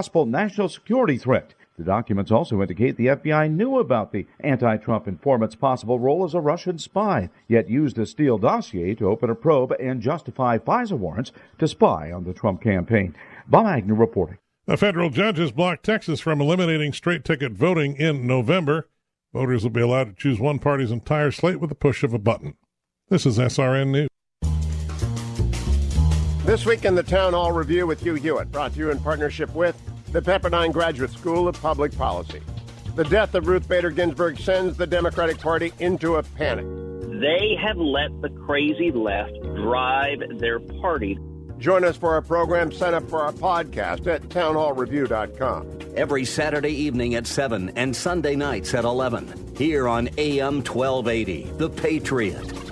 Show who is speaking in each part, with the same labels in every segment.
Speaker 1: Possible national security threat. The documents also indicate the FBI knew about the anti Trump informant's possible role as a Russian spy, yet used a Steele dossier to open a probe and justify FISA warrants to spy on the Trump campaign. Bob Agnew reporting.
Speaker 2: A federal judge has blocked Texas from eliminating straight ticket voting in November. Voters will be allowed to choose one party's entire slate with the push of a button. This is SRN News.
Speaker 3: This week in the Town Hall Review with Hugh Hewitt, brought to you in partnership with the Pepperdine Graduate School of Public Policy. The death of Ruth Bader Ginsburg sends the Democratic Party into a panic.
Speaker 4: They have let the crazy left drive their party.
Speaker 3: Join us for our program, sign up for our podcast at townhallreview.com.
Speaker 5: Every Saturday evening at 7 and Sunday nights at 11. Here on AM 1280, The Patriot.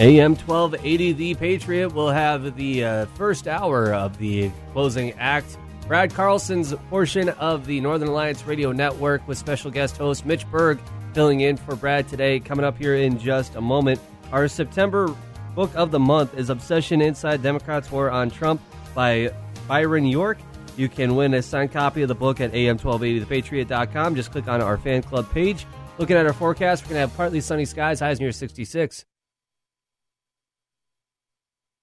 Speaker 6: AM 1280, The Patriot, will have the uh, first hour of the closing act. Brad Carlson's portion of the Northern Alliance Radio Network with special guest host Mitch Berg filling in for Brad today. Coming up here in just a moment. Our September book of the month is Obsession Inside Democrats' War on Trump by Byron York. You can win a signed copy of the book at am1280thepatriot.com. Just click on our fan club page. Looking at our forecast, we're going to have partly sunny skies, highs near 66.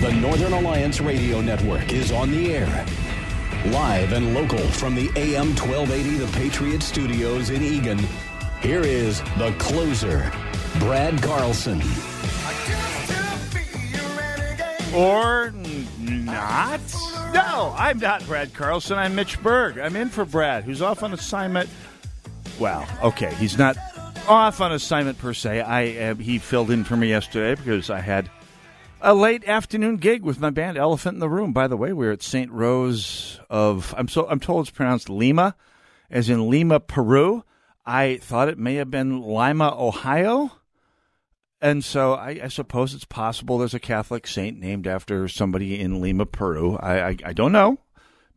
Speaker 7: The Northern Alliance Radio Network is on the air. Live and local from the AM 1280 The Patriot Studios in Eagan, here is the closer, Brad Carlson.
Speaker 8: Or not? No, I'm not Brad Carlson. I'm Mitch Berg. I'm in for Brad, who's off on assignment. Well, okay, he's not off on assignment per se. I uh, he filled in for me yesterday because I had a late afternoon gig with my band Elephant in the Room. By the way, we are at St. Rose of I'm so I'm told it's pronounced Lima, as in Lima, Peru. I thought it may have been Lima, Ohio. And so I, I, suppose it's possible there's a Catholic saint named after somebody in Lima, Peru. I, I, I don't know.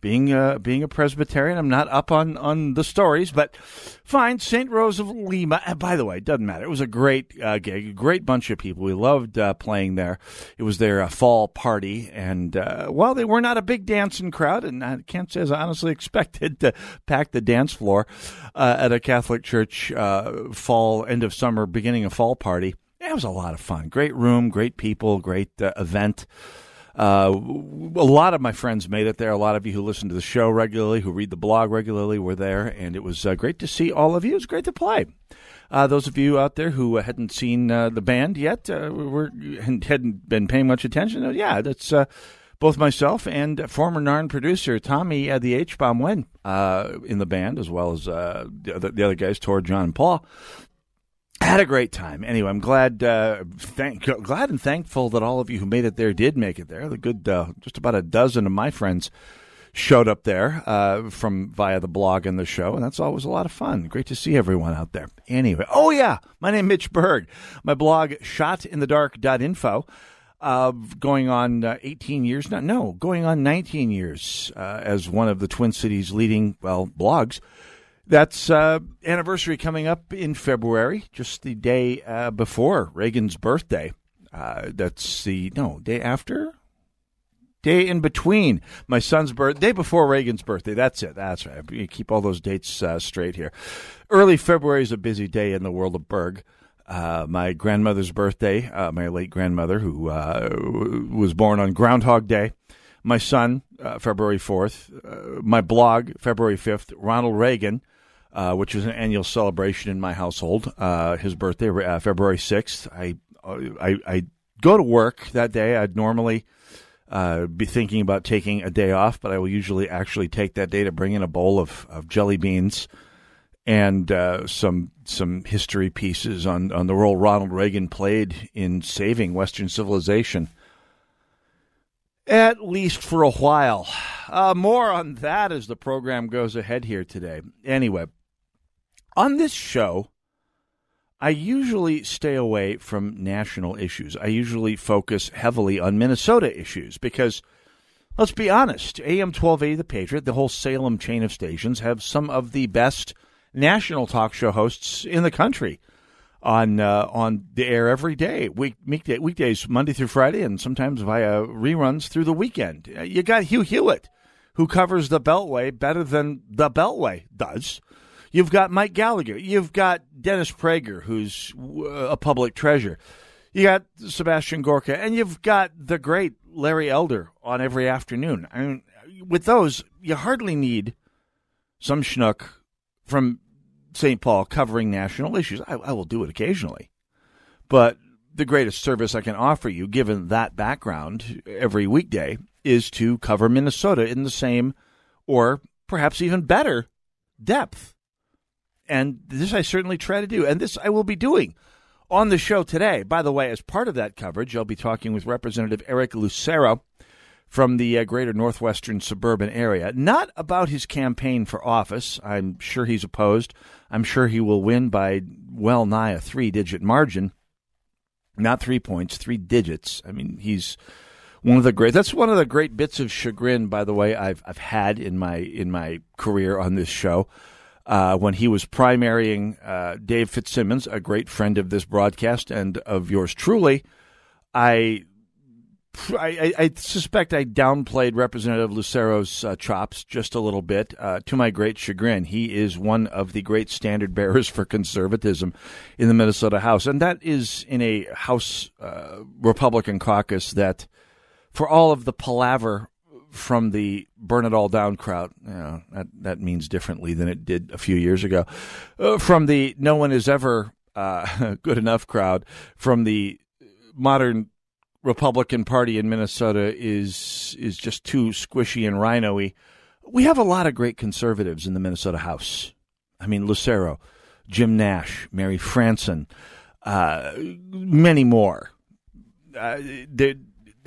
Speaker 8: Being uh, being a Presbyterian, I'm not up on, on the stories, but fine. St. Rose of Lima. By the way, it doesn't matter. It was a great uh, gig, a great bunch of people. We loved uh, playing there. It was their uh, fall party, and uh, while they were not a big dancing crowd, and I can't say as I honestly expected to pack the dance floor uh, at a Catholic church fall, end of summer, beginning of fall party it was a lot of fun. Great room, great people, great uh, event. Uh, a lot of my friends made it there. A lot of you who listen to the show regularly, who read the blog regularly, were there, and it was uh, great to see all of you. It was great to play. Uh, those of you out there who hadn't seen uh, the band yet, uh, were hadn't been paying much attention. yeah, that's both myself and former Narn producer Tommy uh, the H Bomb Wen uh, in the band, as well as uh, the, other, the other guys, Tor, John, and Paul had a great time. Anyway, I'm glad, uh, thank, glad and thankful that all of you who made it there did make it there. The good, uh, just about a dozen of my friends showed up there uh, from via the blog and the show, and that's always a lot of fun. Great to see everyone out there. Anyway, oh yeah, my name is Mitch Berg. My blog, shotinthedark.info. Uh, going on uh, 18 years now. No, going on 19 years uh, as one of the Twin Cities' leading, well, blogs. That's uh, anniversary coming up in February, just the day uh, before Reagan's birthday. Uh, that's the no day after, day in between my son's birth, day before Reagan's birthday. That's it. That's right. You keep all those dates uh, straight here. Early February is a busy day in the world of Berg. Uh, my grandmother's birthday, uh, my late grandmother, who was born on Groundhog Day. My son, uh, February 4th. Uh, my blog, February 5th. Ronald Reagan, uh, which is an annual celebration in my household. Uh, his birthday, uh, February 6th. I, I, I go to work that day. I'd normally uh, be thinking about taking a day off, but I will usually actually take that day to bring in a bowl of, of jelly beans and uh, some some history pieces on, on the role Ronald Reagan played in saving Western civilization. At least for a while. Uh, more on that as the program goes ahead here today. Anyway, on this show, I usually stay away from national issues. I usually focus heavily on Minnesota issues because, let's be honest, AM 12A The Patriot, the whole Salem chain of stations, have some of the best national talk show hosts in the country on uh, on the air every day, week, weekday, weekdays, Monday through Friday, and sometimes via reruns through the weekend. You got Hugh Hewitt, who covers the Beltway better than the Beltway does. You've got Mike Gallagher. You've got Dennis Prager, who's uh, a public treasure. You got Sebastian Gorka, and you've got the great Larry Elder on every afternoon. I mean, with those, you hardly need some schnook from St. Paul covering national issues. I, I will do it occasionally, but the greatest service I can offer you, given that background, every weekday is to cover Minnesota in the same, or perhaps even better, depth and this I certainly try to do, and this I will be doing on the show today. By the way, as part of that coverage, I'll be talking with Representative Eric Lucero from the uh, greater northwestern suburban area, not about his campaign for office. I'm sure he's opposed. I'm sure he will win by well nigh a three digit margin. Not three points, three digits. I mean, he's one of the great. That's one of the great bits of chagrin, by the way, I've I've had in my in my career on this show uh, when he was primarying uh, Dave Fitzsimmons, a great friend of this broadcast and of yours truly. I I, I, suspect I downplayed Representative Lucero's uh, chops just a little bit. Uh, to my great chagrin, he is one of the great standard bearers for conservatism in the Minnesota House, and that is in a House uh, Republican caucus that, for all of the palaver from the burn it all down crowd. You know, that that means differently than it did a few years ago. Uh, from the no one is ever uh, good enough crowd. From the modern Republican Party in Minnesota is is just too squishy and rhino-y. We have a lot of great conservatives in the Minnesota House. I mean, Lucero, Jim Nash, Mary Franson, uh, many more. Uh,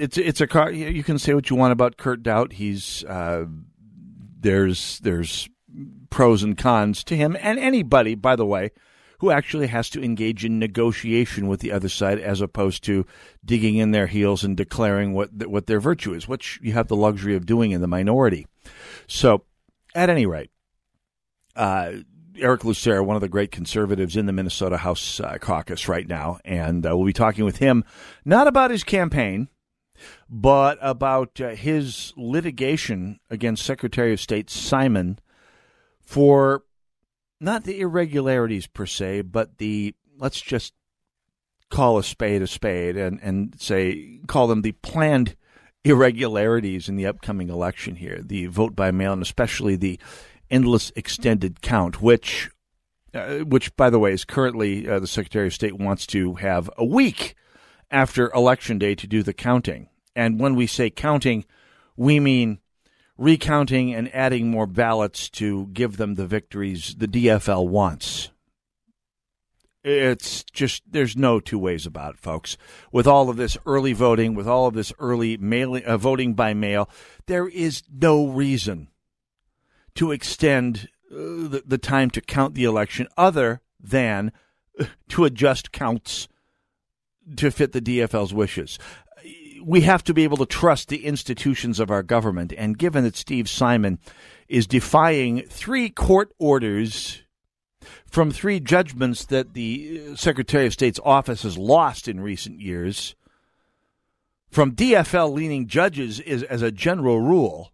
Speaker 8: it's it's a car. You can say what you want about Kurt Daudt. He's uh, there's there's pros and cons to him and anybody, by the way, who actually has to engage in negotiation with the other side as opposed to digging in their heels and declaring what what their virtue is, which you have the luxury of doing in the minority. So, at any rate, uh, Eric Lucero, one of the great conservatives in the Minnesota House uh, caucus right now, and uh, we'll be talking with him not about his campaign but about uh, his litigation against Secretary of State Simon for not the irregularities per se, but the let's just call a spade a spade and, and say call them the planned irregularities in the upcoming election here, the vote by mail and especially the endless extended count, which uh, which by the way is currently uh, the Secretary of State wants to have a week after election day to do the counting. And when we say counting, we mean recounting and adding more ballots to give them the victories the DFL wants. It's just, there's no two ways about it, folks. With all of this early voting, with all of this early mailing, uh, voting by mail, there is no reason to extend uh, the, the time to count the election other than to adjust counts to fit the DFL's wishes we have to be able to trust the institutions of our government. And given that Steve Simon is defying three court orders from three judgments that the uh, Secretary of State's office has lost in recent years, from DFL leaning judges is, as a general rule,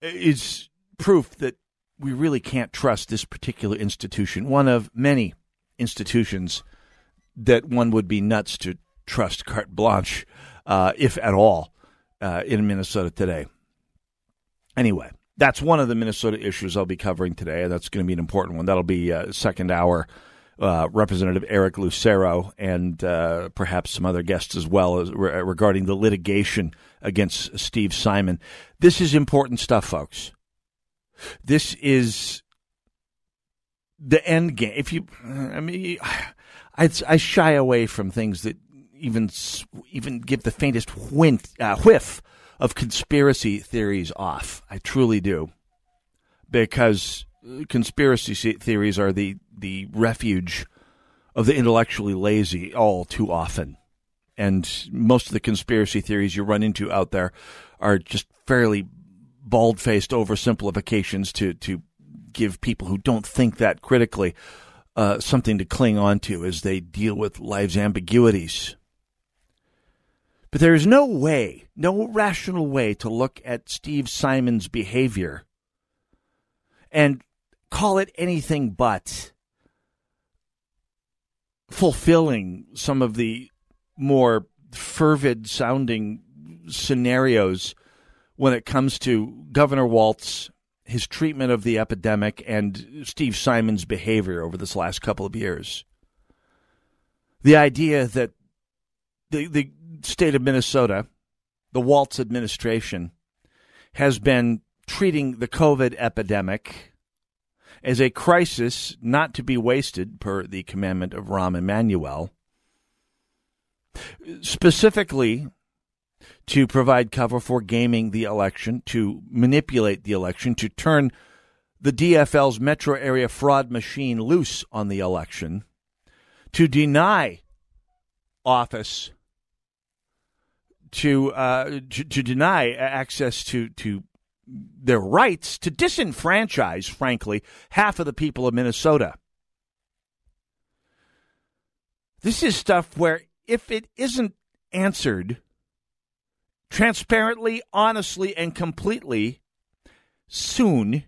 Speaker 8: is proof that we really can't trust this particular institution, one of many institutions that one would be nuts to trust carte blanche, uh, if at all, uh, in Minnesota today. Anyway, that's one of the Minnesota issues I'll be covering today. That's going to be an important one. That'll be uh, second hour. Uh, Representative Eric Lucero and uh, perhaps some other guests as well as re- regarding the litigation against Steve Simon. This is important stuff, folks. This is the end game. If you, I mean, I, I shy away from things that even even give the faintest whint, uh, whiff of conspiracy theories off. I truly do, because conspiracy theories are the the refuge of the intellectually lazy all too often. And most of the conspiracy theories you run into out there are just fairly bald faced oversimplifications to, to give people who don't think that critically uh, something to cling on to as they deal with life's ambiguities. But there is no way, no rational way to look at Steve Simon's behavior and call it anything but fulfilling some of the more fervid sounding scenarios when it comes to Governor Walz, his treatment of the epidemic, and Steve Simon's behavior over this last couple of years. The idea that the, the state of Minnesota, the Walz administration, has been treating the COVID epidemic as a crisis not to be wasted, per the commandment of Rahm Emanuel, specifically to provide cover for gaming the election, to manipulate the election, to turn the DFL's metro area fraud machine loose on the election, to deny office, to uh, to, to deny access to to their rights to disenfranchise, frankly, half of the people of Minnesota. This is stuff where if it isn't answered transparently, honestly, and completely soon,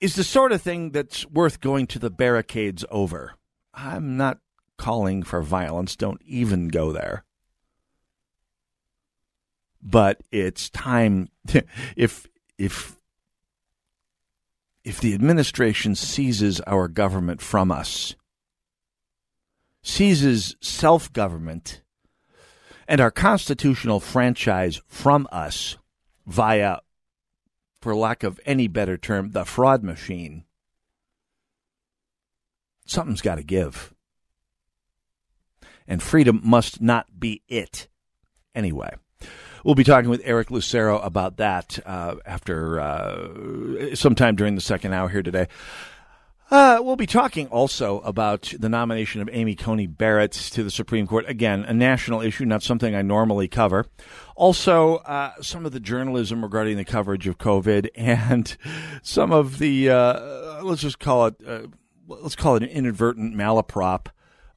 Speaker 8: is the sort of thing that's worth going to the barricades over. I'm not calling for violence. Don't even go there but it's time if if if the administration seizes our government from us seizes self-government and our constitutional franchise from us via for lack of any better term the fraud machine something's got to give and freedom must not be it anyway We'll be talking with Eric Lucero about that uh, after uh, sometime during the second hour here today. Uh, we'll be talking also about the nomination of Amy Coney Barrett to the Supreme Court. Again, a national issue, not something I normally cover. Also, uh, some of the journalism regarding the coverage of COVID and some of the, uh, let's just call it, uh, let's call it an inadvertent malaprop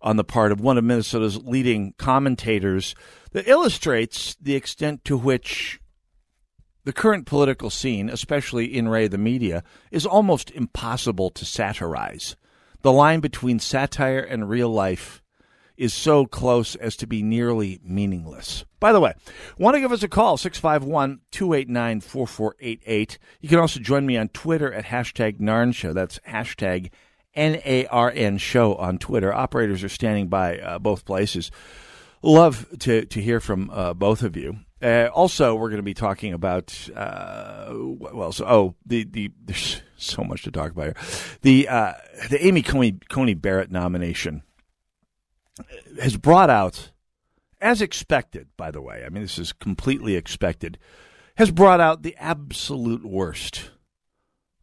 Speaker 8: on the part of one of Minnesota's leading commentators that illustrates the extent to which the current political scene, especially in Ray the media, is almost impossible to satirize. The line between satire and real life is so close as to be nearly meaningless. By the way, want to give us a call, 651 289 4488. You can also join me on Twitter at hashtag NARN Show. That's hashtag N A R N Show on Twitter. Operators are standing by uh, both places. Love to, to hear from uh, both of you. Uh, also, we're going to be talking about uh, well, so oh, the the there's so much to talk about here. The uh, the Amy Coney, Coney Barrett nomination has brought out, as expected, by the way. I mean, this is completely expected. Has brought out the absolute worst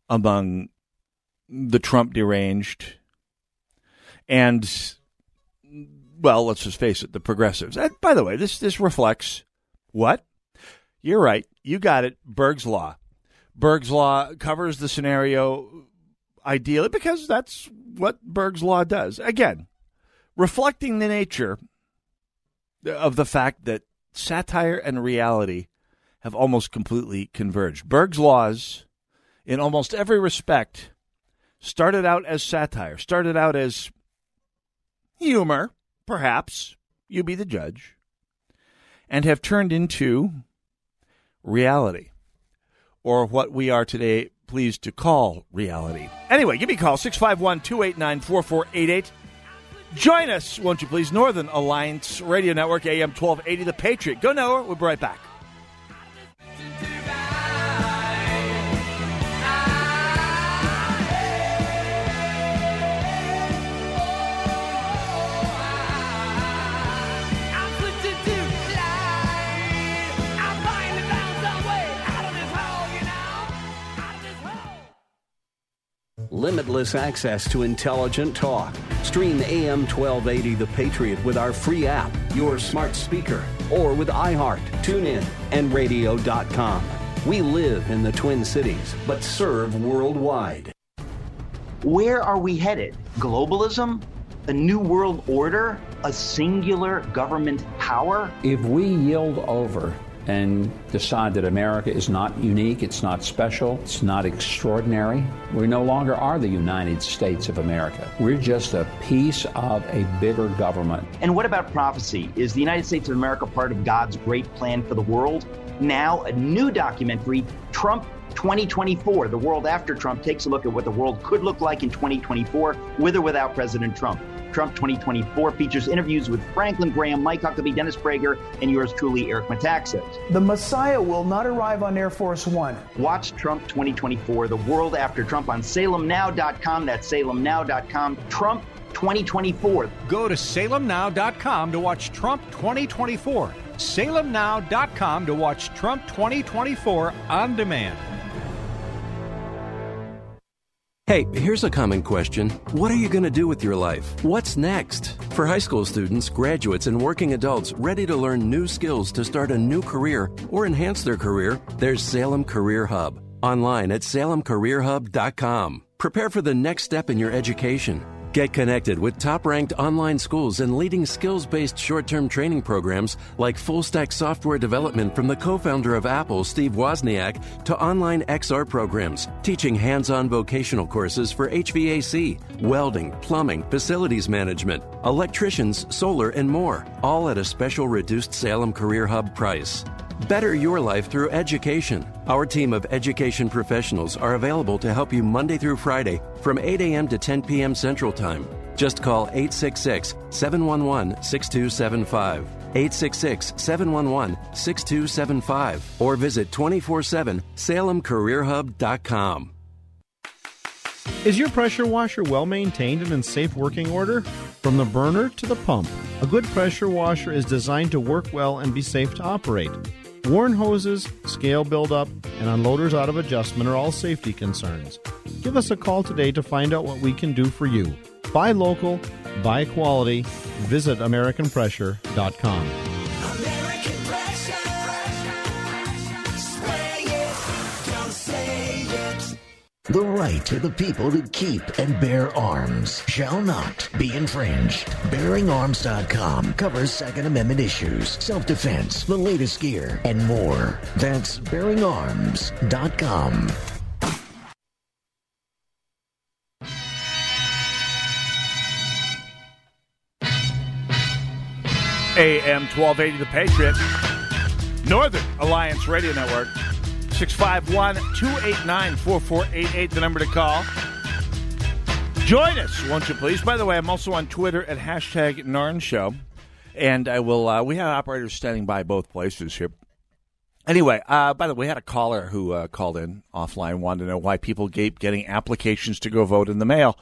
Speaker 8: among the Trump deranged and well, let's just face it, the progressives. And by the way, this this reflects what? You're right. You got it. Berg's law. Berg's law covers the scenario ideally because that's what Berg's law does. Again, reflecting the nature of the fact that satire and reality have almost completely converged. Berg's laws, in almost every respect, started out as satire, started out as humor, Perhaps. You be the judge. and have turned into reality, or what we are today pleased to call reality. Anyway, give me a call 651 289 4488. Join us, won't you please? Northern Alliance Radio Network, AM 1280, The Patriot. Go nowhere. We'll be right back.
Speaker 5: Limitless access to intelligent talk. Stream AM 1280 The Patriot with our free app, your smart speaker, or with iHeart, TuneIn, and radio.com. We live in the Twin Cities, but serve worldwide.
Speaker 9: Where are we headed? Globalism? A new world order? A singular government power?
Speaker 10: If we yield over and decide that America is not unique, it's not special, it's not extraordinary. We no longer are the United States of America. We're just a piece of a bigger government.
Speaker 9: And what about prophecy? Is the United States of America part of God's great plan for the world? Now, a new documentary, Trump 2024, The World After Trump, takes a look at what the world could look like in 2024 with or without President Trump. Trump 2024 features interviews with Franklin Graham, Mike Huckabee, Dennis Prager, and yours truly, Eric Metaxas.
Speaker 11: The Messiah will not arrive on Air Force One.
Speaker 9: Watch Trump 2024, The World After Trump on salemnow.com. That's salemnow.com. Trump 2024.
Speaker 12: Go to salemnow.com to watch Trump 2024. salemnow.com to watch Trump 2024 on demand.
Speaker 13: Hey, here's a common question. What are you going to do with your life? What's next? For high school students, graduates, and working adults ready to learn new skills to start a new career or enhance their career, there's Salem Career Hub. Online at salemcareerhub.com. Prepare for the next step in your education. Get connected with top ranked online schools and leading skills based short term training programs like full stack software development from the co founder of Apple, Steve Wozniak, to online XR programs teaching hands on vocational courses for HVAC, welding, plumbing, facilities management, electricians, solar, and more, all at a special reduced Salem Career Hub price. Better your life through education. Our team of education professionals are available to help you Monday through Friday from 8 a.m. to 10 p.m. Central Time. Just call 866 711 6275. 866 711 6275 or visit 24 7 salemcareerhub.com.
Speaker 14: Is your pressure washer well maintained and in safe working order? From the burner to the pump, a good pressure washer is designed to work well and be safe to operate. Worn hoses, scale buildup, and unloaders out of adjustment are all safety concerns. Give us a call today to find out what we can do for you. Buy local, buy quality, visit AmericanPressure.com.
Speaker 15: The right of the people to keep and bear arms shall not be infringed. BearingArms.com covers Second Amendment issues, self-defense, the latest gear, and more. That's BearingArms.com.
Speaker 8: AM 1280 The Patriot, Northern Alliance Radio Network, 651 289 4488, the number to call. Join us, won't you please? By the way, I'm also on Twitter at hashtag Narn Show, and I will. Uh, we have operators standing by both places here. Anyway, uh, by the way, we had a caller who uh, called in offline, wanted to know why people keep getting applications to go vote in the mail.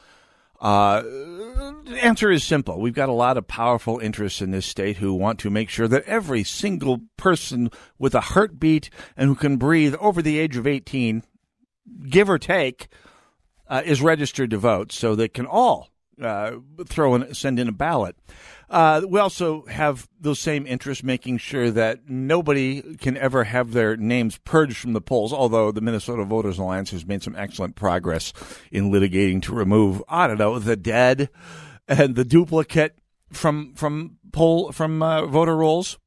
Speaker 8: Uh, the answer is simple. We've got a lot of powerful interests in this state who want to make sure that every single person with a heartbeat and who can breathe over the age of 18, give or take, uh, is registered to vote so they can all uh, throw in, send in a ballot. Uh, we also have those same interests making sure that nobody can ever have their names purged from the polls, although the Minnesota Voters Alliance has made some excellent progress in litigating to remove, I don't know, the dead and the duplicate from, from poll, from uh, voter rolls.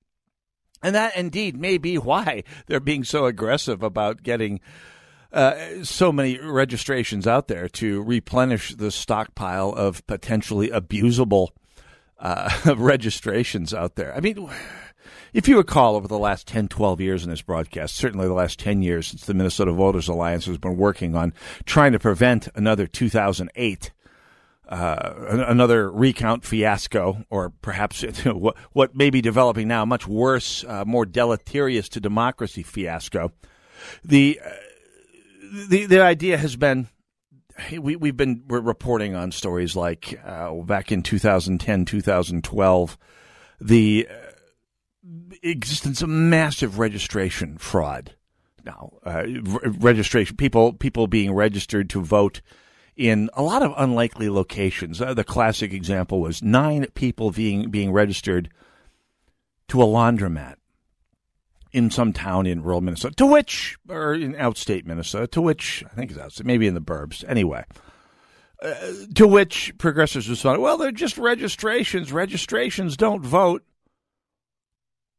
Speaker 8: And that indeed may be why they're being so aggressive about getting uh, so many registrations out there to replenish the stockpile of potentially abusable uh, registrations out there. I mean, if you recall, over the last 10, 12 years in this broadcast, certainly the last 10 years since the Minnesota Voters Alliance has been working on trying to prevent another 2008 uh, another recount fiasco, or perhaps what, what may be developing now, much worse, uh, more deleterious to democracy fiasco. The, uh, the, the idea has been we, we've been we're reporting on stories like uh, back in 2010, 2012, the uh, existence of massive registration fraud. Now, uh, registration people people being registered to vote in a lot of unlikely locations. Uh, the classic example was nine people being being registered to a laundromat in some town in rural Minnesota, to which, or in outstate Minnesota, to which, I think it's outstate, maybe in the burbs. Anyway, uh, to which progressives responded, well, they're just registrations. Registrations don't vote.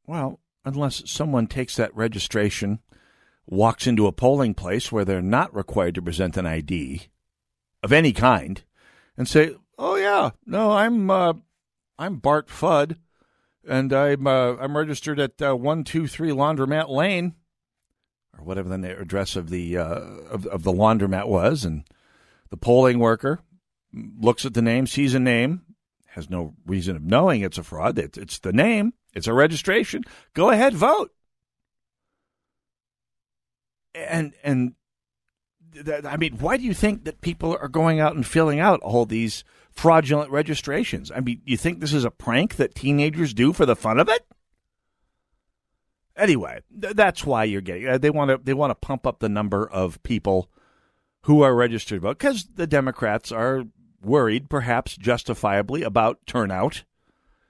Speaker 8: Well, unless someone takes that registration, walks into a polling place where they're not required to present an ID, of any kind and say, "Oh yeah, no, I'm uh, I'm Bart Fudd, and I'm uh, I'm registered at uh, one two three Laundromat Lane, or whatever the address of the uh, of of the laundromat was." And the polling worker looks at the name, sees a name, has no reason of knowing it's a fraud. It's, it's the name. It's a registration. Go ahead, vote. And and I mean, why do you think that people are going out and filling out all these fraudulent registrations? I mean, you think this is a prank that teenagers do for the fun of it? Anyway, th- that's why you're getting. Uh, they want to they want to pump up the number of people who are registered to vote because the Democrats are worried, perhaps justifiably, about turnout.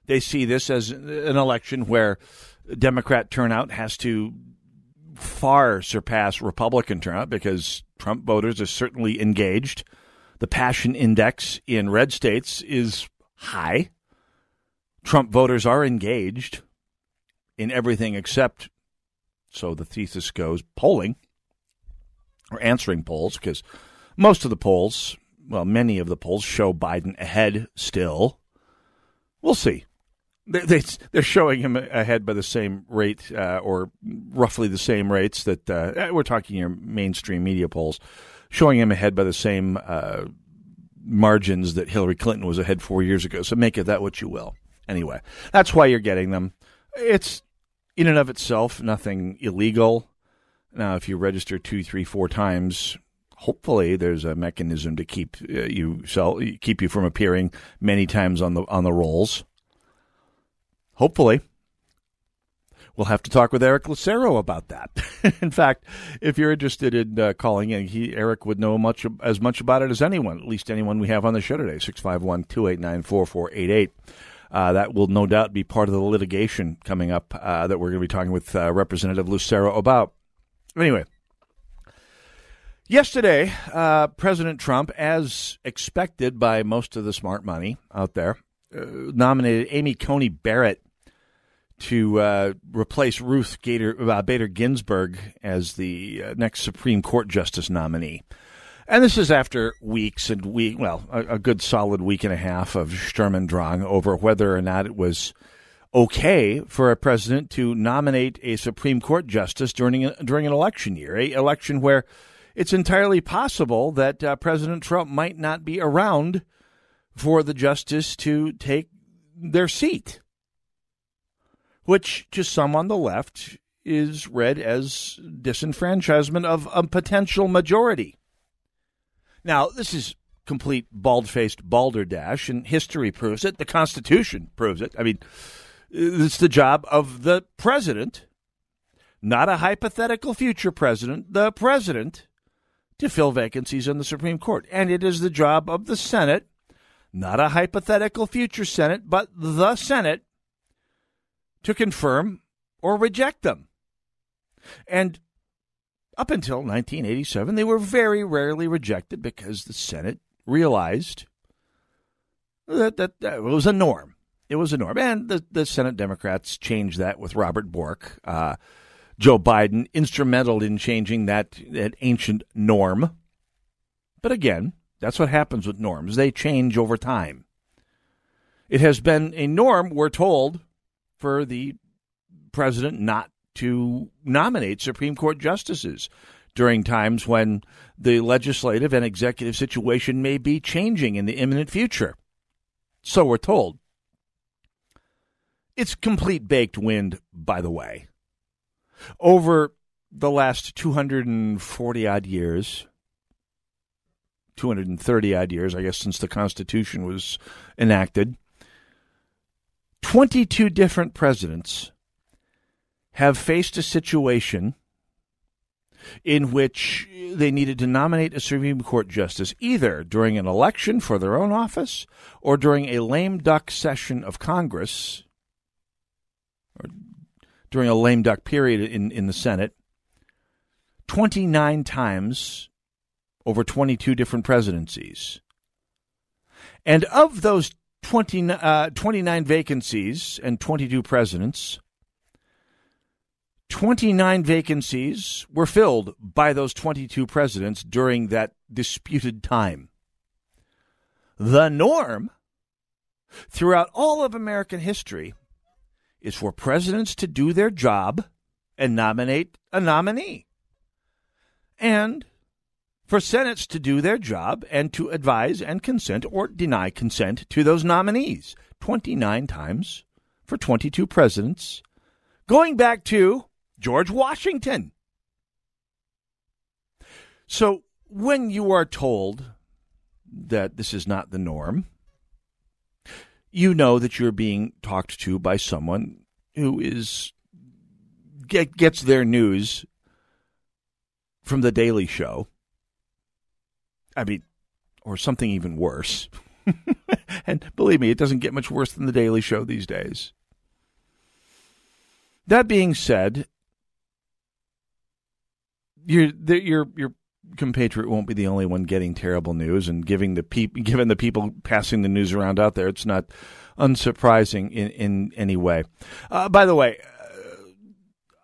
Speaker 8: They see this as an election where Democrat turnout has to far surpass Republican turnout because Trump voters are certainly engaged. The passion index in red states is high. Trump voters are engaged in everything except, so the thesis goes, polling or answering polls, because most of the polls, well, many of the polls show Biden ahead still. We'll see. They, are showing him ahead by the same rate, uh, or roughly the same rates that uh, we're talking your mainstream media polls, showing him ahead by the same uh, margins that Hillary Clinton was ahead four years ago. So make it that what you will. Anyway, that's why you're getting them. It's in and of itself nothing illegal. Now, if you register two, three, four times, hopefully there's a mechanism to keep uh, you so keep you from appearing many times on the on the rolls. Hopefully. We'll have to talk with Eric Lucero about that. in fact, if you're interested in uh, calling in, he, Eric would know much as much about it as anyone, at least anyone we have on the show today, 651 289 4488. Uh, that will no doubt be part of the litigation coming up uh, that we're going to be talking with uh, Representative Lucero about. Anyway, yesterday, uh, President Trump, as expected by most of the smart money out there, uh, nominated Amy Coney Barrett to uh, replace Ruth Gator, uh, Bader Ginsburg as the uh, next Supreme Court justice nominee. And this is after weeks and week, well, a, a, good solid week and a half of Sturm und Drang over whether or not it was okay for a president to nominate a Supreme Court justice during during an election year, a election where it's entirely possible that uh, President Trump might not be around for the justice to take their seat which to some on the left is read as disenfranchisement of a potential majority. Now, this is complete bald faced balderdash, and history proves it. The Constitution proves it. I mean, it's the job of the president, not a hypothetical future president, the president, to fill vacancies in the Supreme Court. And it is the job of the Senate, not a hypothetical future Senate, but the Senate, to confirm or reject them. And up until 1987, they were very rarely rejected because the Senate realized that, that, that it was a norm. It was a norm. And the, the Senate Democrats changed that with Robert Bork. Uh, Joe Biden, instrumental in changing that, that ancient norm. But again, that's what happens with norms. They change over time. It has been a norm, we're told, for the president not to nominate Supreme Court justices during times when the legislative and executive situation may be changing in the imminent future. So we're told. It's complete baked wind, by the way. Over the last 240 odd years, 230 odd years, I guess, since the Constitution was enacted, 22 different presidents have faced a situation in which they needed to nominate a Supreme Court justice either during an election for their own office or during a lame duck session of Congress or during a lame duck period in, in the Senate 29 times over 22 different presidencies. And of those 20, uh, 29 vacancies and 22 presidents, 29 vacancies were filled by those 22 presidents during that disputed time. The norm throughout all of American history is for presidents to do their job and nominate a nominee. And for senates to do their job and to advise and consent or deny consent to those nominees 29 times for 22 presidents, going back to George Washington. So when you are told that this is not the norm, you know that you're being talked to by someone who is get, gets their news from the Daily Show. I mean, or something even worse. and believe me, it doesn't get much worse than the Daily Show these days. That being said, your your your compatriot won't be the only one getting terrible news and giving the peop- given the people passing the news around out there. It's not unsurprising in in any way. Uh, by the way, uh,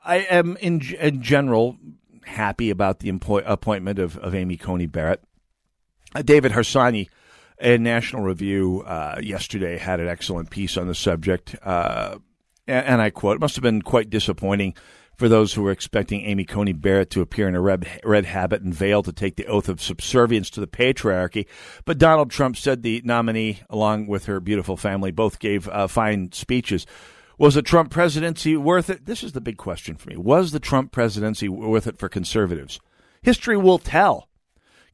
Speaker 8: I am in, in general happy about the appointment of, of Amy Coney Barrett. Uh, David Harsanyi in National Review uh, yesterday had an excellent piece on the subject, uh, and, and I quote: "It must have been quite disappointing." for those who were expecting Amy Coney Barrett to appear in a red, red habit and veil to take the oath of subservience to the patriarchy. But Donald Trump said the nominee, along with her beautiful family, both gave uh, fine speeches. Was the Trump presidency worth it? This is the big question for me. Was the Trump presidency worth it for conservatives? History will tell.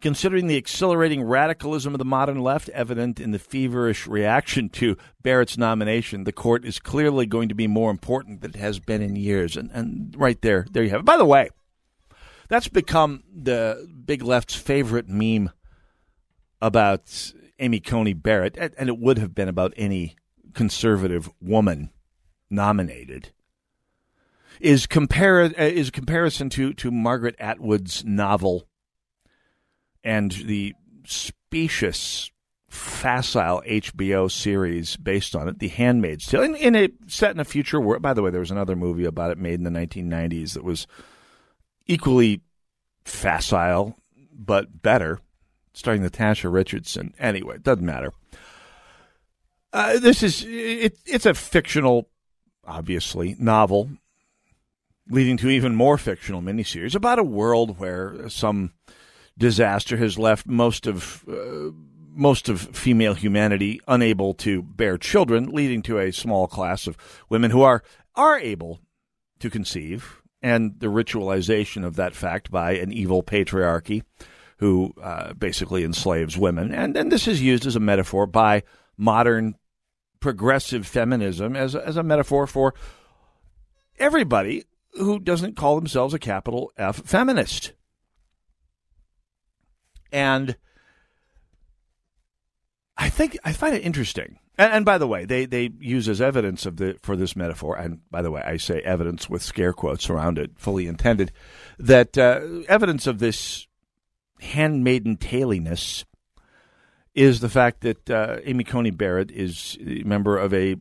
Speaker 8: Considering the accelerating radicalism of the modern left, evident in the feverish reaction to Barrett's nomination, the court is clearly going to be more important than it has been in years. And, and right there, there you have it. By the way, that's become the big left's favorite meme about Amy Coney Barrett, and it would have been about any conservative woman nominated. Is compare uh, is comparison to to Margaret Atwood's novel and the specious, facile HBO series based on it, The Handmaid's Tale, in, in a set in a future world. By the way, there was another movie about it made in the 1990s that was equally facile but better, starring Natasha Richardson. Anyway, it doesn't matter. Uh, this is it, it's a fictional, obviously novel, leading to even more fictional miniseries about a world where some disaster has left most of uh, most of female humanity unable to bear children, leading to a small class of women who are are able to conceive, and the ritualization of that fact by an evil patriarchy who uh, basically enslaves women. And and this is used as a metaphor by modern progressive feminism as as a metaphor for everybody who doesn't call themselves a capital F feminist. And I think I find it interesting. And, and, by the way, they, they use as evidence of the for this metaphor, and by the way, I say evidence with scare quotes around it, fully intended, that uh, evidence of this handmaiden tailiness is the fact that uh, Amy Coney Barrett is a member of a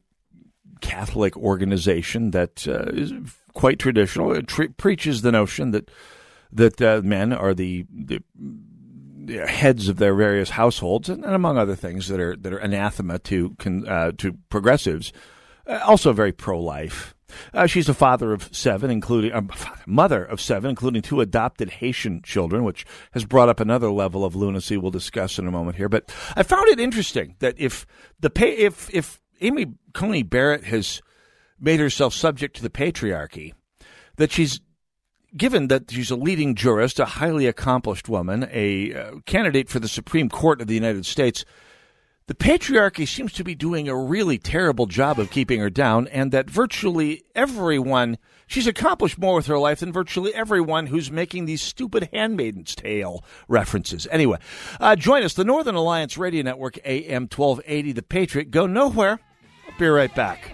Speaker 8: Catholic organization that uh, is quite traditional. It tre- preaches the notion that that uh, men are the, the heads of their various households, and, and, among other things that are that are anathema to uh, to progressives, uh, also very pro life. Uh, she's a father of seven, including uh, mother of seven, including two adopted Haitian children, which has brought up another level of lunacy we'll discuss in a moment here. But I found it interesting that if the pay, if if Amy Coney Barrett has made herself subject to the patriarchy, that she's given that she's a leading jurist, a highly accomplished woman, a uh, candidate for the Supreme Court of the United States, the patriarchy seems to be doing a really terrible job of keeping her down, and that virtually everyone, she's accomplished more with her life than virtually everyone who's making these stupid Handmaiden's Tale references. Anyway, uh, join us, the Northern Alliance Radio Network, AM 1280, The Patriot. Go nowhere. I'll be right back.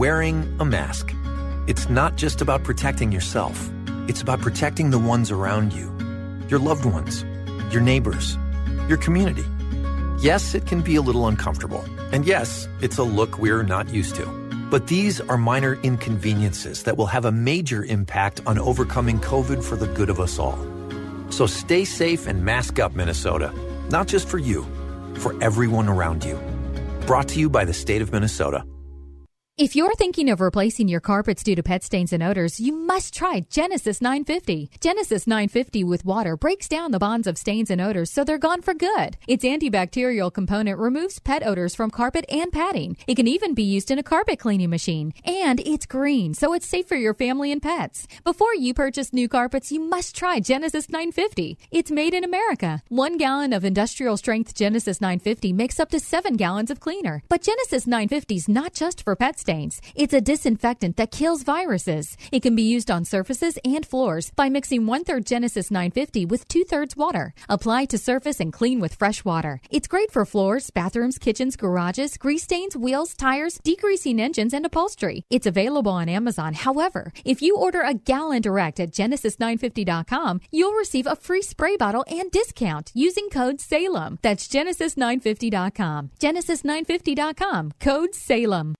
Speaker 16: Wearing a mask. It's not just about protecting yourself, it's about protecting the ones around you your loved ones, your neighbors, your community. Yes, it can be a little uncomfortable. And yes, it's a look we're not used to. But these are minor inconveniences that will have a major impact on overcoming COVID for the good of us all. So stay safe and mask up, Minnesota. Not just for you, for everyone around you. Brought to you by the state of Minnesota.
Speaker 17: If you're thinking of replacing your carpets due to pet stains and odors, you must try Genesis 950. Genesis 950 with water breaks down the bonds of stains and odors so they're gone for good. Its antibacterial component removes pet odors from carpet and padding. It can even be used in a carpet cleaning machine. And it's green, so it's safe for your family and pets. Before you purchase new carpets, you must try Genesis 950. It's made in America. One gallon of industrial strength Genesis 950 makes up to seven gallons of cleaner. But Genesis 950 is not just for pet stains stains. It's a disinfectant that kills viruses. It can be used on surfaces and floors by mixing one third Genesis 950 with two thirds water. Apply to surface and clean with fresh water. It's great for floors, bathrooms, kitchens, garages, grease stains, wheels, tires, degreasing engines, and upholstery. It's available on Amazon. However, if you order a gallon direct at Genesis950.com, you'll receive a free spray bottle and discount using code SALEM. That's Genesis950.com. Genesis950.com. Code SALEM.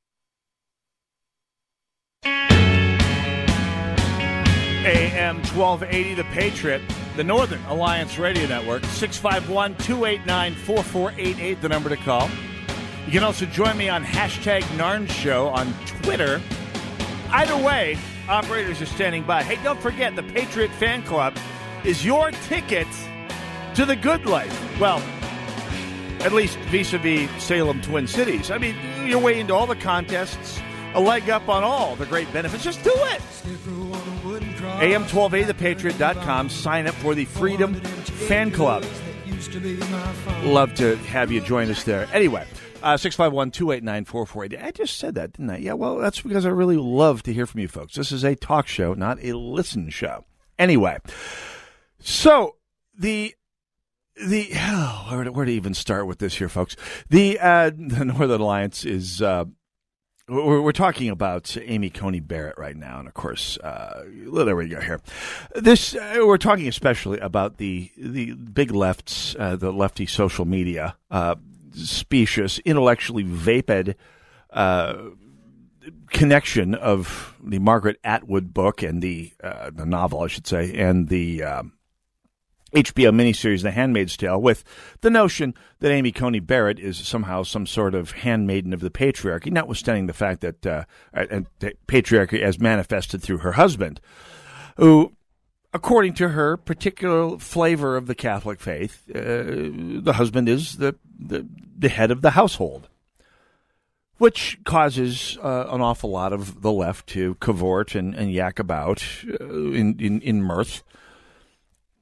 Speaker 8: AM 1280, The Patriot, the Northern Alliance Radio Network, 651 289 4488, the number to call. You can also join me on hashtag Narn Show on Twitter. Either way, operators are standing by. Hey, don't forget, the Patriot Fan Club is your ticket to the good life. Well, at least vis a vis Salem Twin Cities. I mean, you're way into all the contests, a leg up on all the great benefits. Just do it. AM1280thepatriot.com. Sign up for the Freedom Fan Club. Love to have you join us there. Anyway, uh, 651 289 4480. I just said that, didn't I? Yeah, well, that's because I really love to hear from you folks. This is a talk show, not a listen show. Anyway, so the the oh, where, to, where to even start with this here, folks? The uh, the Northern Alliance is uh, we're, talking about Amy Coney Barrett right now, and of course, uh, there we go here. This uh, we're talking especially about the the big lefts, uh, the lefty social media. Uh, specious, intellectually vapid uh, connection of the Margaret Atwood book and the uh, the novel, I should say, and the um, HBO miniseries The Handmaid's Tale with the notion that Amy Coney Barrett is somehow some sort of handmaiden of the patriarchy, notwithstanding the fact that uh, and patriarchy as manifested through her husband, who, according to her particular flavor of the Catholic faith, uh, the husband is the, the the head of the household which causes uh, an awful lot of the left to cavort and, and yak about uh, in, in, in mirth,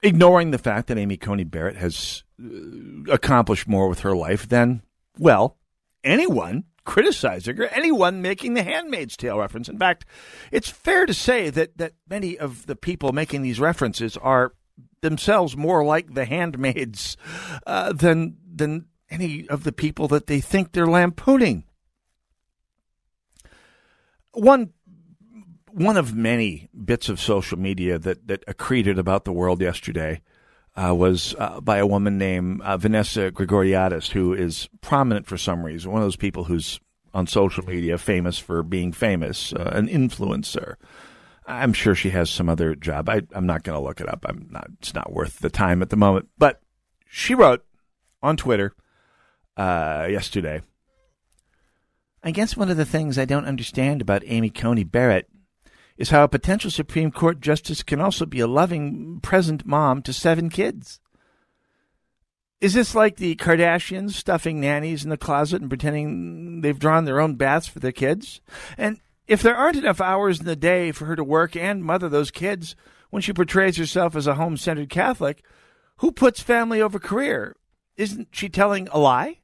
Speaker 8: ignoring the fact that Amy Coney Barrett has uh, accomplished more with her life than, well, anyone criticizing her, anyone making the Handmaid's Tale reference. In fact, it's fair to say that, that many of the people making these references are themselves more like the handmaids uh, than than any of the people that they think they're lampooning one one of many bits of social media that that accreted about the world yesterday uh, was uh, by a woman named uh, Vanessa Grigoriadis, who is prominent for some reason. One of those people who's on social media famous for being famous, uh, an influencer. I'm sure she has some other job. I, am not going to look it up. I'm not. It's not worth the time at the moment. But she wrote on Twitter uh, yesterday I guess one of the things I don't understand about Amy Coney Barrett is how a potential Supreme Court justice can also be a loving, present mom to seven kids. Is this like the Kardashians stuffing nannies in the closet and pretending they've drawn their own baths for their kids? And if there aren't enough hours in the day for her to work and mother those kids when she portrays herself as a home centered Catholic, who puts family over career? Isn't she telling a lie?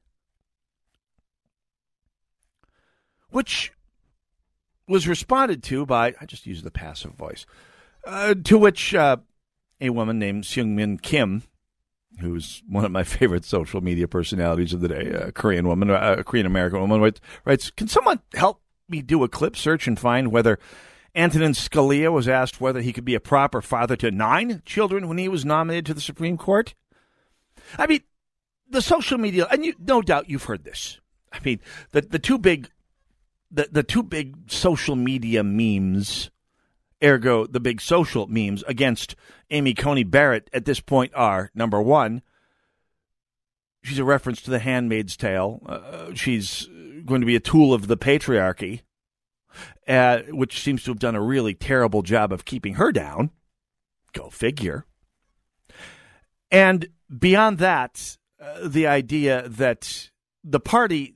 Speaker 8: which was responded to by, I just use the passive voice, uh, to which uh, a woman named Seung-min Kim, who's one of my favorite social media personalities of the day, a Korean woman, a Korean American woman, writes, Can someone help me do a clip search and find whether Antonin Scalia was asked whether he could be a proper father to nine children when he was nominated to the Supreme Court? I mean, the social media, and you, no doubt you've heard this. I mean, the, the two big the the two big social media memes, ergo the big social memes against Amy Coney Barrett at this point are number one. She's a reference to The Handmaid's Tale. Uh, she's going to be a tool of the patriarchy, uh, which seems to have done a really terrible job of keeping her down. Go figure. And beyond that, uh, the idea that the party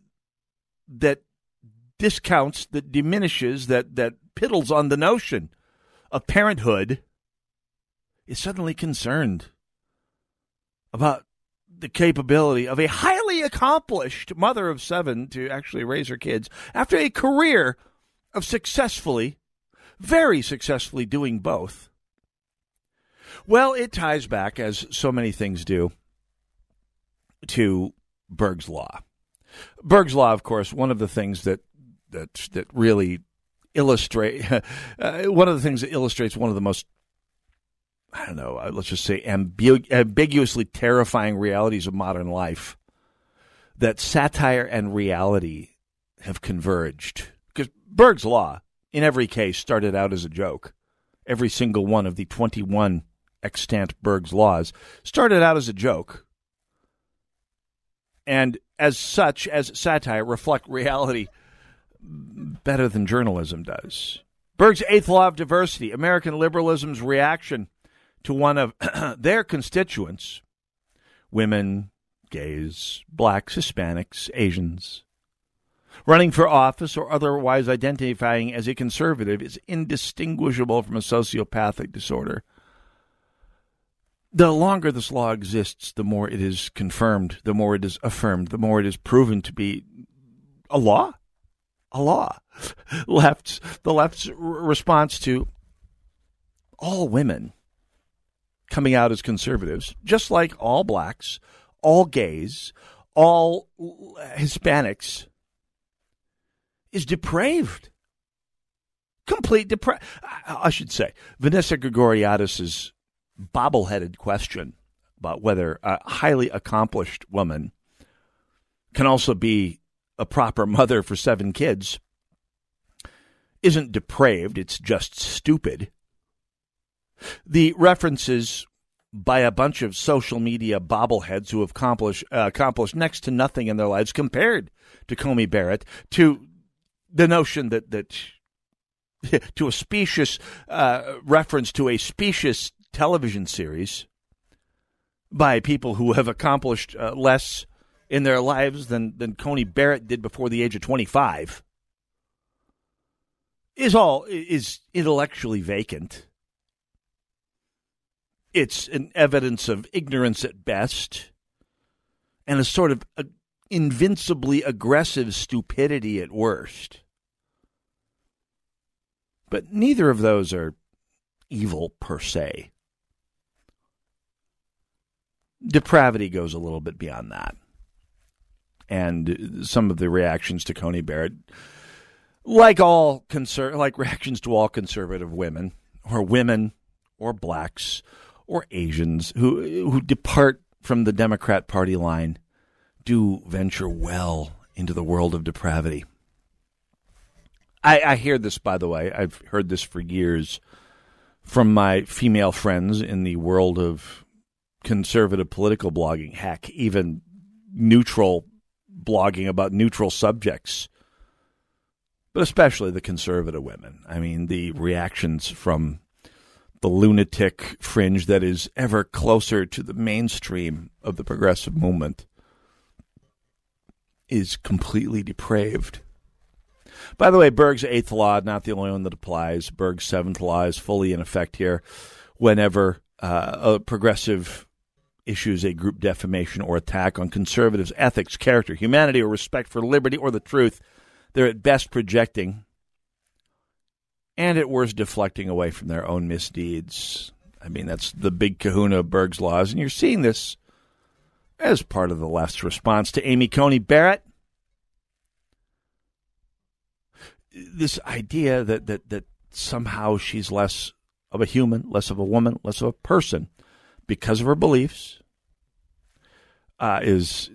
Speaker 8: that discounts, that diminishes, that, that piddles on the notion of parenthood is suddenly concerned about the capability of a highly accomplished mother of seven to actually raise her kids after a career of successfully, very successfully doing both. Well, it ties back, as so many things do, to Berg's Law. Berg's Law, of course, one of the things that that that really illustrate uh, one of the things that illustrates one of the most I don't know, uh, let's just say ambigu- ambiguously terrifying realities of modern life. That satire and reality have converged. Because Berg's Law, in every case, started out as a joke. Every single one of the 21 extant Berg's Laws started out as a joke. And as such, as satire, reflect reality better than journalism does. Berg's eighth law of diversity, American liberalism's reaction to one of their constituents, women, gays, blacks, Hispanics, Asians, running for office or otherwise identifying as a conservative is indistinguishable from a sociopathic disorder. The longer this law exists, the more it is confirmed, the more it is affirmed, the more it is proven to be a law a law. Left's the left's response to all women coming out as conservatives, just like all blacks, all gays, all Hispanics, is depraved. Complete depraved. I should say, Vanessa Grigoriadis's bobble-headed question about whether a highly accomplished woman can also be a proper mother for seven kids isn't depraved, it's just stupid. The references by a bunch of social media bobbleheads who have accomplished, uh, accomplished next to nothing in their lives compared to Coney Barrett to the notion that, that to a specious uh, reference to a specious television series by people who have accomplished uh, less in their lives than, than Coney Barrett did before the age of 25 is all is intellectually vacant. It's an evidence of ignorance at best and a sort of a invincibly aggressive stupidity at worst. But neither of those are evil per se. Depravity goes a little bit beyond that. And some of the reactions to Coney Barrett, like all conser- like reactions to all conservative women, or women, or blacks, or Asians who who depart from the Democrat Party line, do venture well into the world of depravity. I, I hear this, by the way. I've heard this for years from my female friends in the world of conservative political blogging, heck, even neutral blogging about neutral subjects, but especially the conservative women. I mean, the reactions from the lunatic fringe that is ever closer to the mainstream of the progressive movement is completely depraved. By the way, Berg's eighth law, not the only one that applies. Berg's seventh law is fully in effect here whenever uh, a progressive issues a group defamation or attack on conservatives' ethics, character, humanity, or respect for liberty or the truth. They're at best projecting and at worst deflecting away from their own misdeeds. I mean, that's the big kahuna of Berg's laws, and you're seeing this as part of the left's response to Amy Coney Barrett. This idea that, that, that somehow she's less of a human, less of a woman, less of a person because of her beliefs uh, is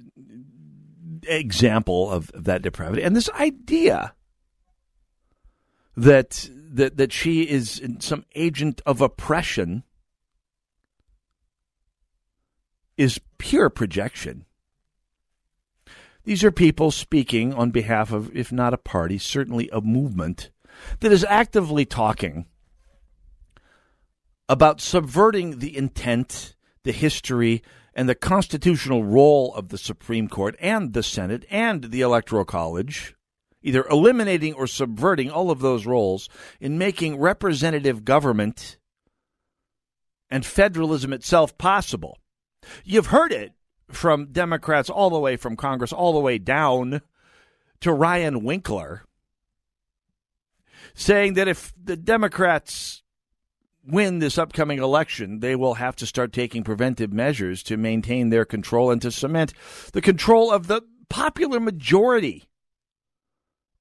Speaker 8: example of, of that depravity. And this idea that that that she is some agent of oppression is pure projection. These are people speaking on behalf of, if not a party, certainly a movement that is actively talking about subverting the intent, the history, and the constitutional role of the Supreme Court and the Senate and the Electoral College, either eliminating or subverting all of those roles in making representative government and federalism itself possible. You've heard it from Democrats all the way from Congress, all the way down to Ryan Winkler, saying that if the Democrats win this upcoming election, they will have to start taking preventive measures to maintain their control and to cement the control of the popular majority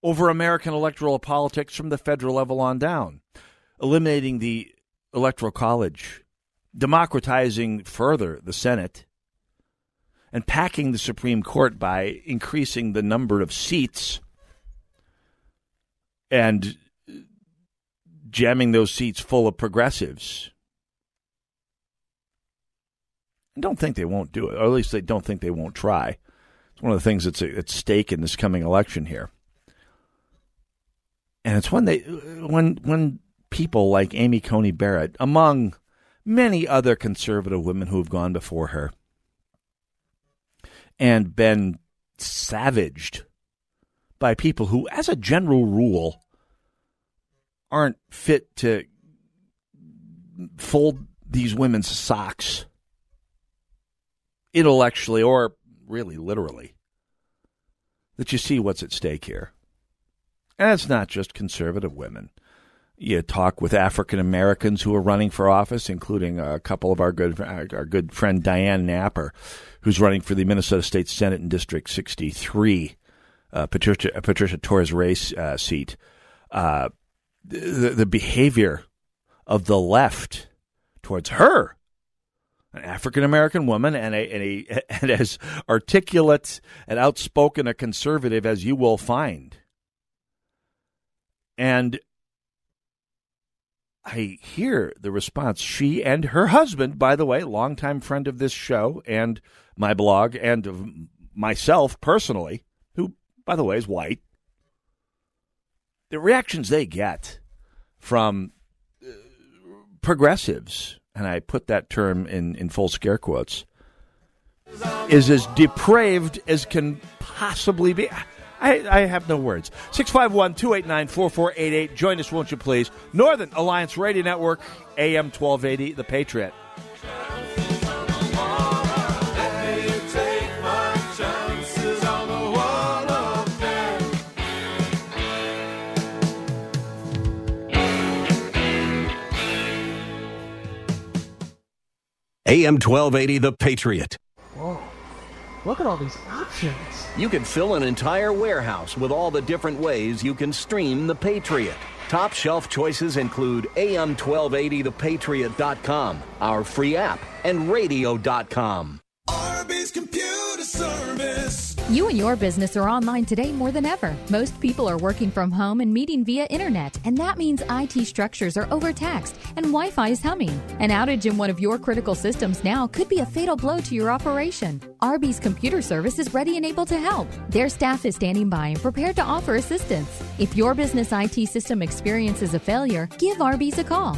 Speaker 8: over American electoral politics from the federal level on down, eliminating the electoral college, democratizing further the Senate, and packing the Supreme Court by increasing the number of seats and jamming those seats full of progressives. I don't think they won't do it, or at least they don't think they won't try. It's one of the things that's at stake in this coming election here. And it's when they when when people like Amy Coney Barrett, among many other conservative women who have gone before her and been savaged by people who, as a general rule, aren't fit to fold these women's socks intellectually or really literally that you see what's at stake here. And it's not just conservative women. You talk with African Americans who are running for office, including a couple of our good our good friend Diane Napper, who's running for the Minnesota State Senate in District 63, uh, Patricia Patricia Torres Ray's uh, seat. Uh, the, the behavior of the left towards her an African American woman, and a, and a and as articulate and outspoken a conservative as you will find. And I hear the response. She and her husband, by the way, longtime friend of this show and my blog, and myself personally, who, by the way, is white. The reactions they get from uh, progressives, and I put that term in, in full scare quotes, is as depraved as can possibly be. I, I have no words. 651 289 4488. Join us, won't you please? Northern Alliance Radio Network, AM 1280, The Patriot.
Speaker 5: AM 1280, The Patriot.
Speaker 18: Whoa. Look at all these options.
Speaker 5: You can fill an entire warehouse with all the different ways you can stream The Patriot. Top shelf choices include AM1280thepatriot.com, our free app, and radio.com.
Speaker 19: Arby's Computer Service.
Speaker 17: You and your business are online today more than ever. Most people are working from home and meeting via internet, and that means IT structures are overtaxed and Wi Fi is humming. An outage in one of your critical systems now could be a fatal blow to your operation. Arby's computer service is ready and able to help. Their staff is standing by and prepared to offer assistance. If your business IT system experiences a failure, give Arby's a call.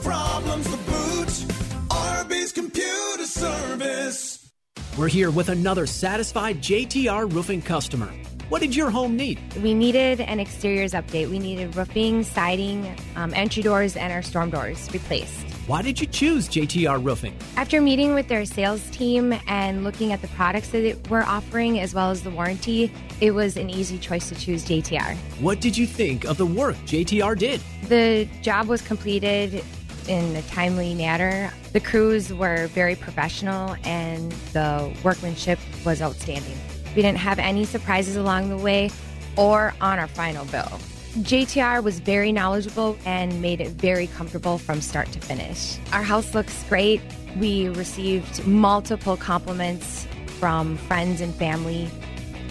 Speaker 19: problems the boot. Arby's Computer Service.
Speaker 20: We're here with another satisfied JTR roofing customer. What did your home need?
Speaker 21: We needed an exteriors update. We needed roofing, siding, um, entry doors, and our storm doors replaced.
Speaker 20: Why did you choose JTR Roofing?
Speaker 21: After meeting with their sales team and looking at the products that we're offering as well as the warranty, it was an easy choice to choose JTR.
Speaker 20: What did you think of the work JTR did?
Speaker 21: The job was completed in a timely manner. The crews were very professional and the workmanship was outstanding. We didn't have any surprises along the way or on our final bill. JTR was very knowledgeable and made it very comfortable from start to finish. Our house looks great. We received multiple compliments from friends and family.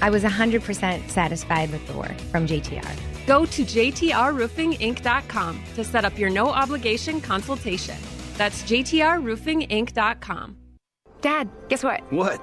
Speaker 21: I was 100% satisfied with the work from JTR.
Speaker 22: Go to JTRRoofingInc.com to set up your no obligation consultation. That's JTRRoofingInc.com.
Speaker 23: Dad, guess what?
Speaker 24: What?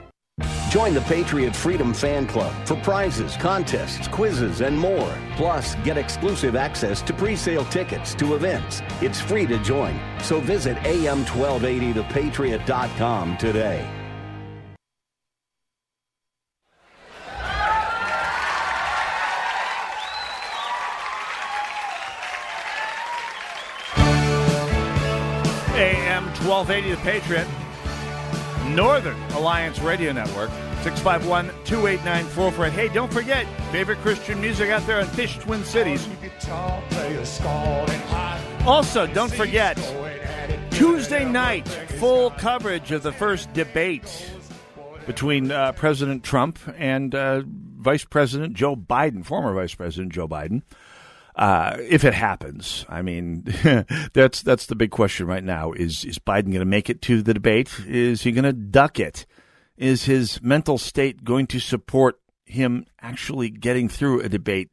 Speaker 5: Join the Patriot Freedom Fan Club for prizes, contests, quizzes, and more. Plus, get exclusive access to pre-sale tickets to events. It's free to join. So visit am1280thepatriot.com today.
Speaker 8: AM 1280 The Patriot, Northern Alliance Radio Network, 651 289 44. Hey, don't forget, favorite Christian music out there in Fish Twin Cities. Also, don't forget, Tuesday night, full coverage of the first debate between uh, President Trump and uh, Vice President Joe Biden, former Vice President Joe Biden. Uh, if it happens, I mean, that's that's the big question right now. Is is Biden going to make it to the debate? Is he going to duck it? Is his mental state going to support him actually getting through a debate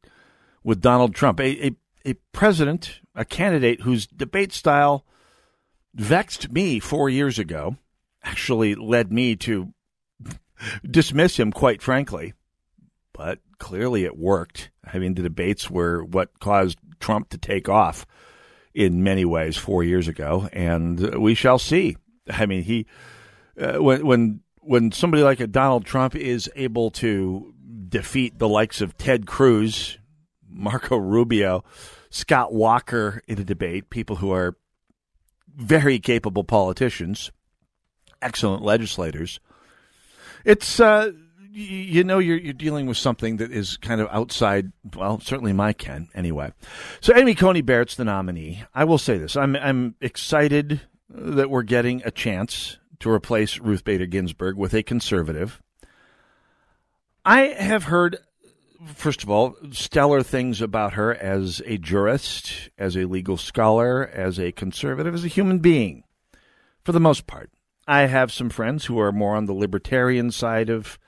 Speaker 8: with Donald Trump, a a, a president, a candidate whose debate style vexed me four years ago, actually led me to dismiss him, quite frankly. but clearly it worked. I mean, the debates were what caused Trump to take off in many ways four years ago, and we shall see. I mean, he uh, when when when somebody like a Donald Trump is able to defeat the likes of Ted Cruz, Marco Rubio, Scott Walker in a debate, people who are very capable politicians, excellent legislators. It's uh, you know you're you're dealing with something that is kind of outside. Well, certainly my ken anyway. So Amy Coney Barrett's the nominee. I will say this: I'm I'm excited that we're getting a chance to replace Ruth Bader Ginsburg with a conservative. I have heard, first of all, stellar things about her as a jurist, as a legal scholar, as a conservative, as a human being, for the most part. I have some friends who are more on the libertarian side of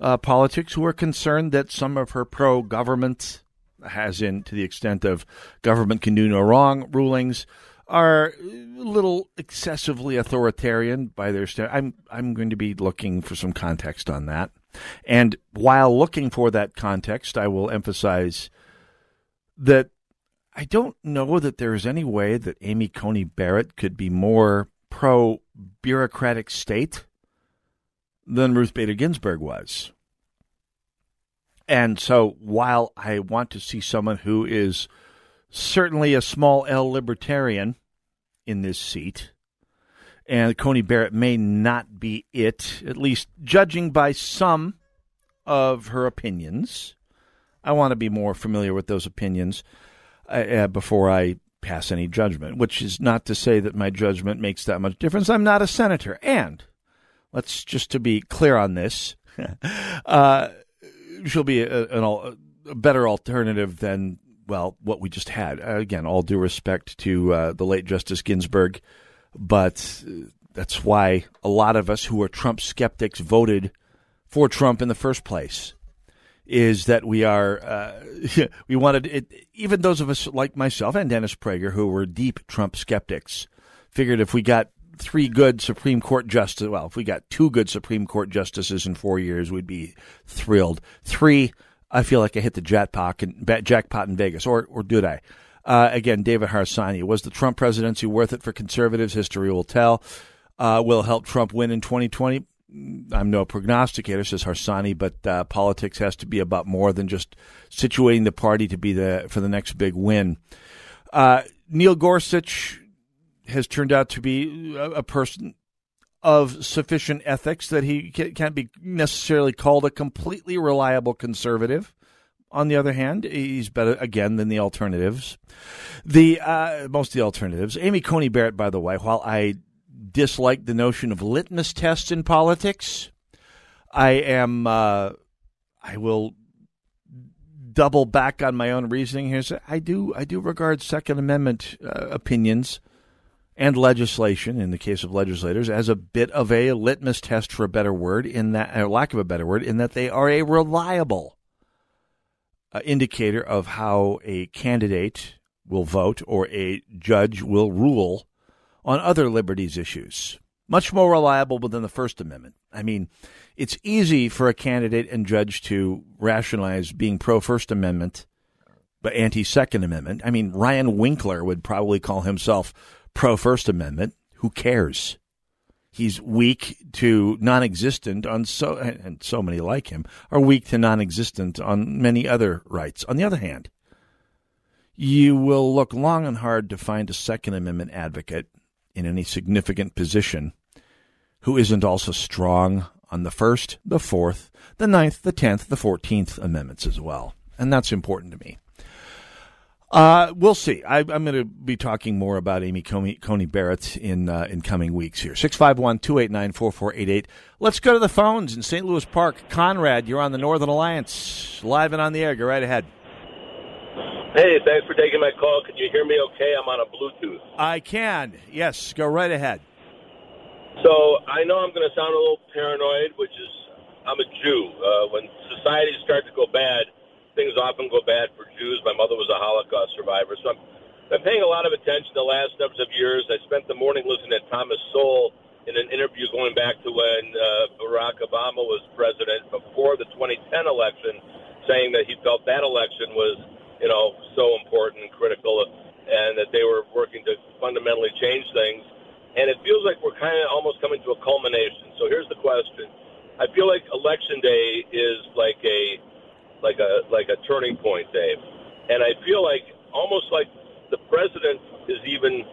Speaker 8: uh, politics who are concerned that some of her pro government, as in to the extent of government can do no wrong rulings, are a little excessively authoritarian by their st- I'm I'm going to be looking for some context on that. And while looking for that context, I will emphasize that I don't know that there is any way that Amy Coney Barrett could be more pro bureaucratic state than Ruth Bader Ginsburg was. And so while I want to see someone who is certainly a small L libertarian in this seat, and Coney Barrett may not be it, at least judging by some of her opinions. I want to be more familiar with those opinions uh, uh, before I pass any judgment, which is not to say that my judgment makes that much difference. I'm not a senator. And let's just to be clear on this, uh, she'll be a, a, a, better alternative than, well, what we just had. Again, all due respect to uh, the late Justice Ginsburg, but uh, that's why a lot of us who are Trump skeptics voted for Trump in the first place is that we are uh, we wanted it. Even those of us like myself and Dennis Prager, who were deep Trump skeptics, figured if we got three good Supreme Court justices, well, if we got two good Supreme Court justices in four years, we'd be thrilled. Three, I feel like I hit the jackpot in, jackpot in Vegas, or or did I? Uh, again, David Harsanyi was the Trump presidency worth it for conservatives? History will tell. Uh, will help Trump win in 2020? I'm no prognosticator, says Harsanyi, but uh, politics has to be about more than just situating the party to be the for the next big win. Uh, Neil Gorsuch has turned out to be a, a, person of sufficient ethics that he can't be necessarily called a completely reliable conservative. On the other hand, he's better again than the alternatives. The uh, most of the alternatives. Amy Coney Barrett, by the way, while I dislike the notion of litmus tests in politics. I am. Uh, I will double back on my own reasoning here. So I do. I do regard Second Amendment uh, opinions and legislation, in the case of legislators, as a bit of a litmus test, for a better word, in that, or lack of a better word, in that they are a reliable uh, indicator of how a candidate will vote or a judge will rule on other liberties issues. Much more reliable than the First Amendment. I mean, it's easy for a candidate and judge to rationalize being pro First Amendment but anti Second Amendment. I mean, Ryan Winkler would probably call himself pro First Amendment. Who cares? He's weak to non existent on so, and so many like him are weak to non existent on many other rights. On the other hand, you will look long and hard to find a Second Amendment advocate in any significant position who isn't also strong on the First, the Fourth, the Ninth, the Tenth, the Fourteenth Amendments as well. And that's important to me. Uh, we'll see. I, am going to be talking more about Amy Coney, Coney Barrett in uh, in coming weeks here. 651 289 4488. Let's go to the phones in St. Louis Park. Conrad, you're on the Northern Alliance. Live and on the air. Go right ahead.
Speaker 25: Hey, thanks for taking my call. Can you hear me okay? I'm on a Bluetooth.
Speaker 8: I can. Yes, go right ahead.
Speaker 25: So I know I'm going to sound a little paranoid, which is I'm a Jew. Uh, when societies start to go bad, things often go bad for Jews. My mother was a Holocaust survivor, so I'm, I'm paying a lot of attention the last number of years. I spent the morning listening to Thomas Sowell in an interview going back to when uh, Barack Obama was president before the 2010 election saying that he felt that election was, you know, so important and critical, and that they were working to fundamentally change things. And it feels like we're kind of almost coming to a culmination. So here's the question: I feel like election day is like a like a like a turning point, Dave, and I feel like almost like the president is even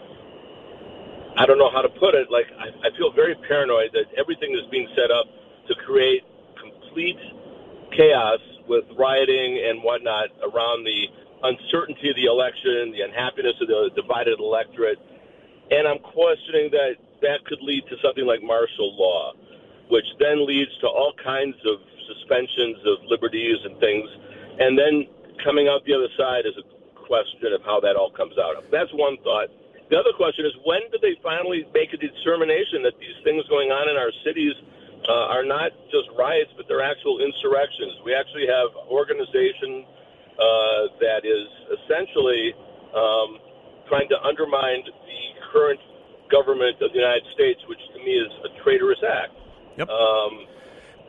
Speaker 25: I don't know how to put it. Like I, I feel very paranoid that everything is being set up to create complete chaos with rioting and whatnot around the uncertainty of the election, the unhappiness of the divided electorate, and I'm questioning that that could lead to something like martial law, which then leads to all kinds of suspensions of liberties and things, and then coming out the other side is a question of how that all comes out. That's one thought. The other question is when do they finally make a determination that these things going on in our cities uh, are not just riots, but they're actual insurrections? We actually have organization uh, that is essentially um, trying to undermine the current government of the United States, which to me is a traitorous act.
Speaker 8: Yep.
Speaker 25: Um,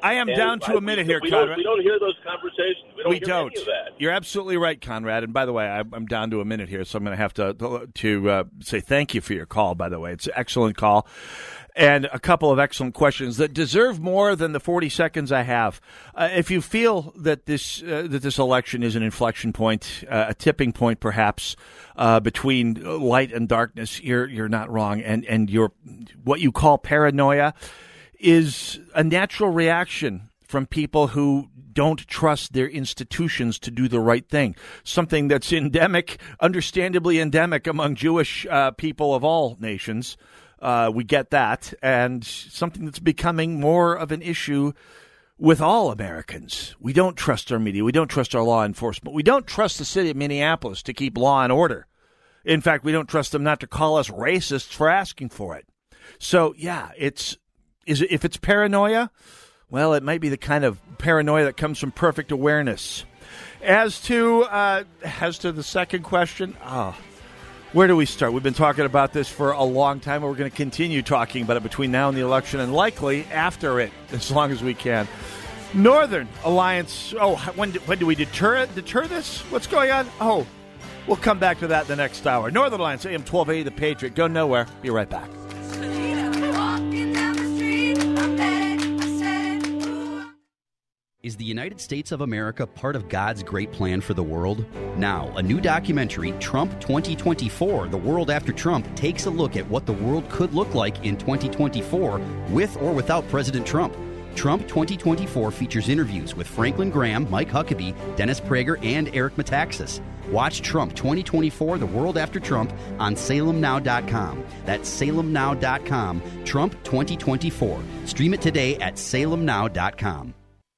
Speaker 8: I am
Speaker 25: and
Speaker 8: down to
Speaker 25: I-
Speaker 8: a minute
Speaker 25: we,
Speaker 8: here,
Speaker 25: we
Speaker 8: Conrad.
Speaker 25: Don't, we don't hear those conversations. We don't
Speaker 8: we
Speaker 25: hear
Speaker 8: don't.
Speaker 25: any of that.
Speaker 8: You're absolutely right, Conrad. And by the way, I, I'm down to a minute here, so I'm going to have to to uh, say thank you for your call. By the way, it's an excellent call, and a couple of excellent questions that deserve more than the 40 seconds I have. Uh, if you feel that this uh, that this election is an inflection point, uh, a tipping point, perhaps uh, between light and darkness, you're you're not wrong. And and your what you call paranoia is a natural reaction from people who don't trust their institutions to do the right thing. Something that's endemic, understandably endemic among Jewish uh, people of all nations. Uh, we get that. And something that's becoming more of an issue with all Americans. We don't trust our media. We don't trust our law enforcement. We don't trust the city of Minneapolis to keep law and order. In fact, we don't trust them not to call us racists for asking for it. So, yeah, it's is it, if it's paranoia, well, it might be the kind of paranoia that comes from perfect awareness. As to uh, as to the second question, oh, where do we start? We've been talking about this for a long time, and we're going to continue talking about it between now and the election, and likely after it, as long as we can. Northern Alliance. Oh, when do, when do we deter deter this? What's going on? Oh, we'll come back to that in the next hour. Northern Alliance, AM twelve eighty, the Patriot. Go nowhere. Be right back.
Speaker 26: Is the United States of America part of God's great plan for the world? Now, a new documentary, Trump 2024 The World After Trump, takes a look at what the world could look like in 2024 with or without President Trump. Trump 2024 features interviews with Franklin Graham, Mike Huckabee, Dennis Prager, and Eric Metaxas. Watch Trump 2024 The World After Trump on salemnow.com. That's salemnow.com. Trump 2024. Stream it today at salemnow.com.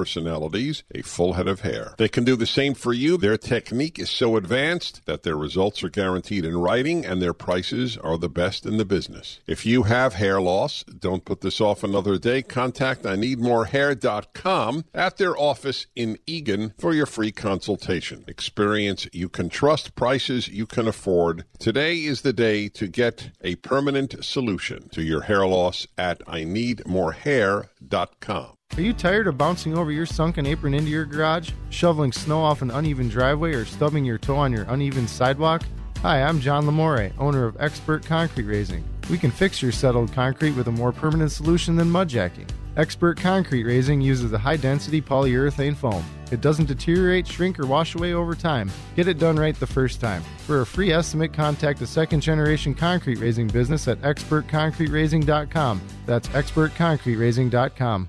Speaker 27: personalities a full head of hair. They can do the same for you. Their technique is so advanced that their results are guaranteed in writing and their prices are the best in the business. If you have hair loss, don't put this off another day. Contact I need more hair.com at their office in Eagan for your free consultation. Experience you can trust, prices you can afford. Today is the day to get a permanent solution to your hair loss at I need more hair.com.
Speaker 14: Are you tired of bouncing over your sunken apron into your garage, shoveling snow off an uneven driveway, or stubbing your toe on your uneven sidewalk? Hi, I'm John Lamore, owner of Expert Concrete Raising. We can fix your settled concrete with a more permanent solution than mudjacking. Expert Concrete Raising uses a high density polyurethane foam. It doesn't deteriorate, shrink, or wash away over time. Get it done right the first time. For a free estimate, contact a second generation concrete raising business at expertconcreteraising.com. That's expertconcreteraising.com.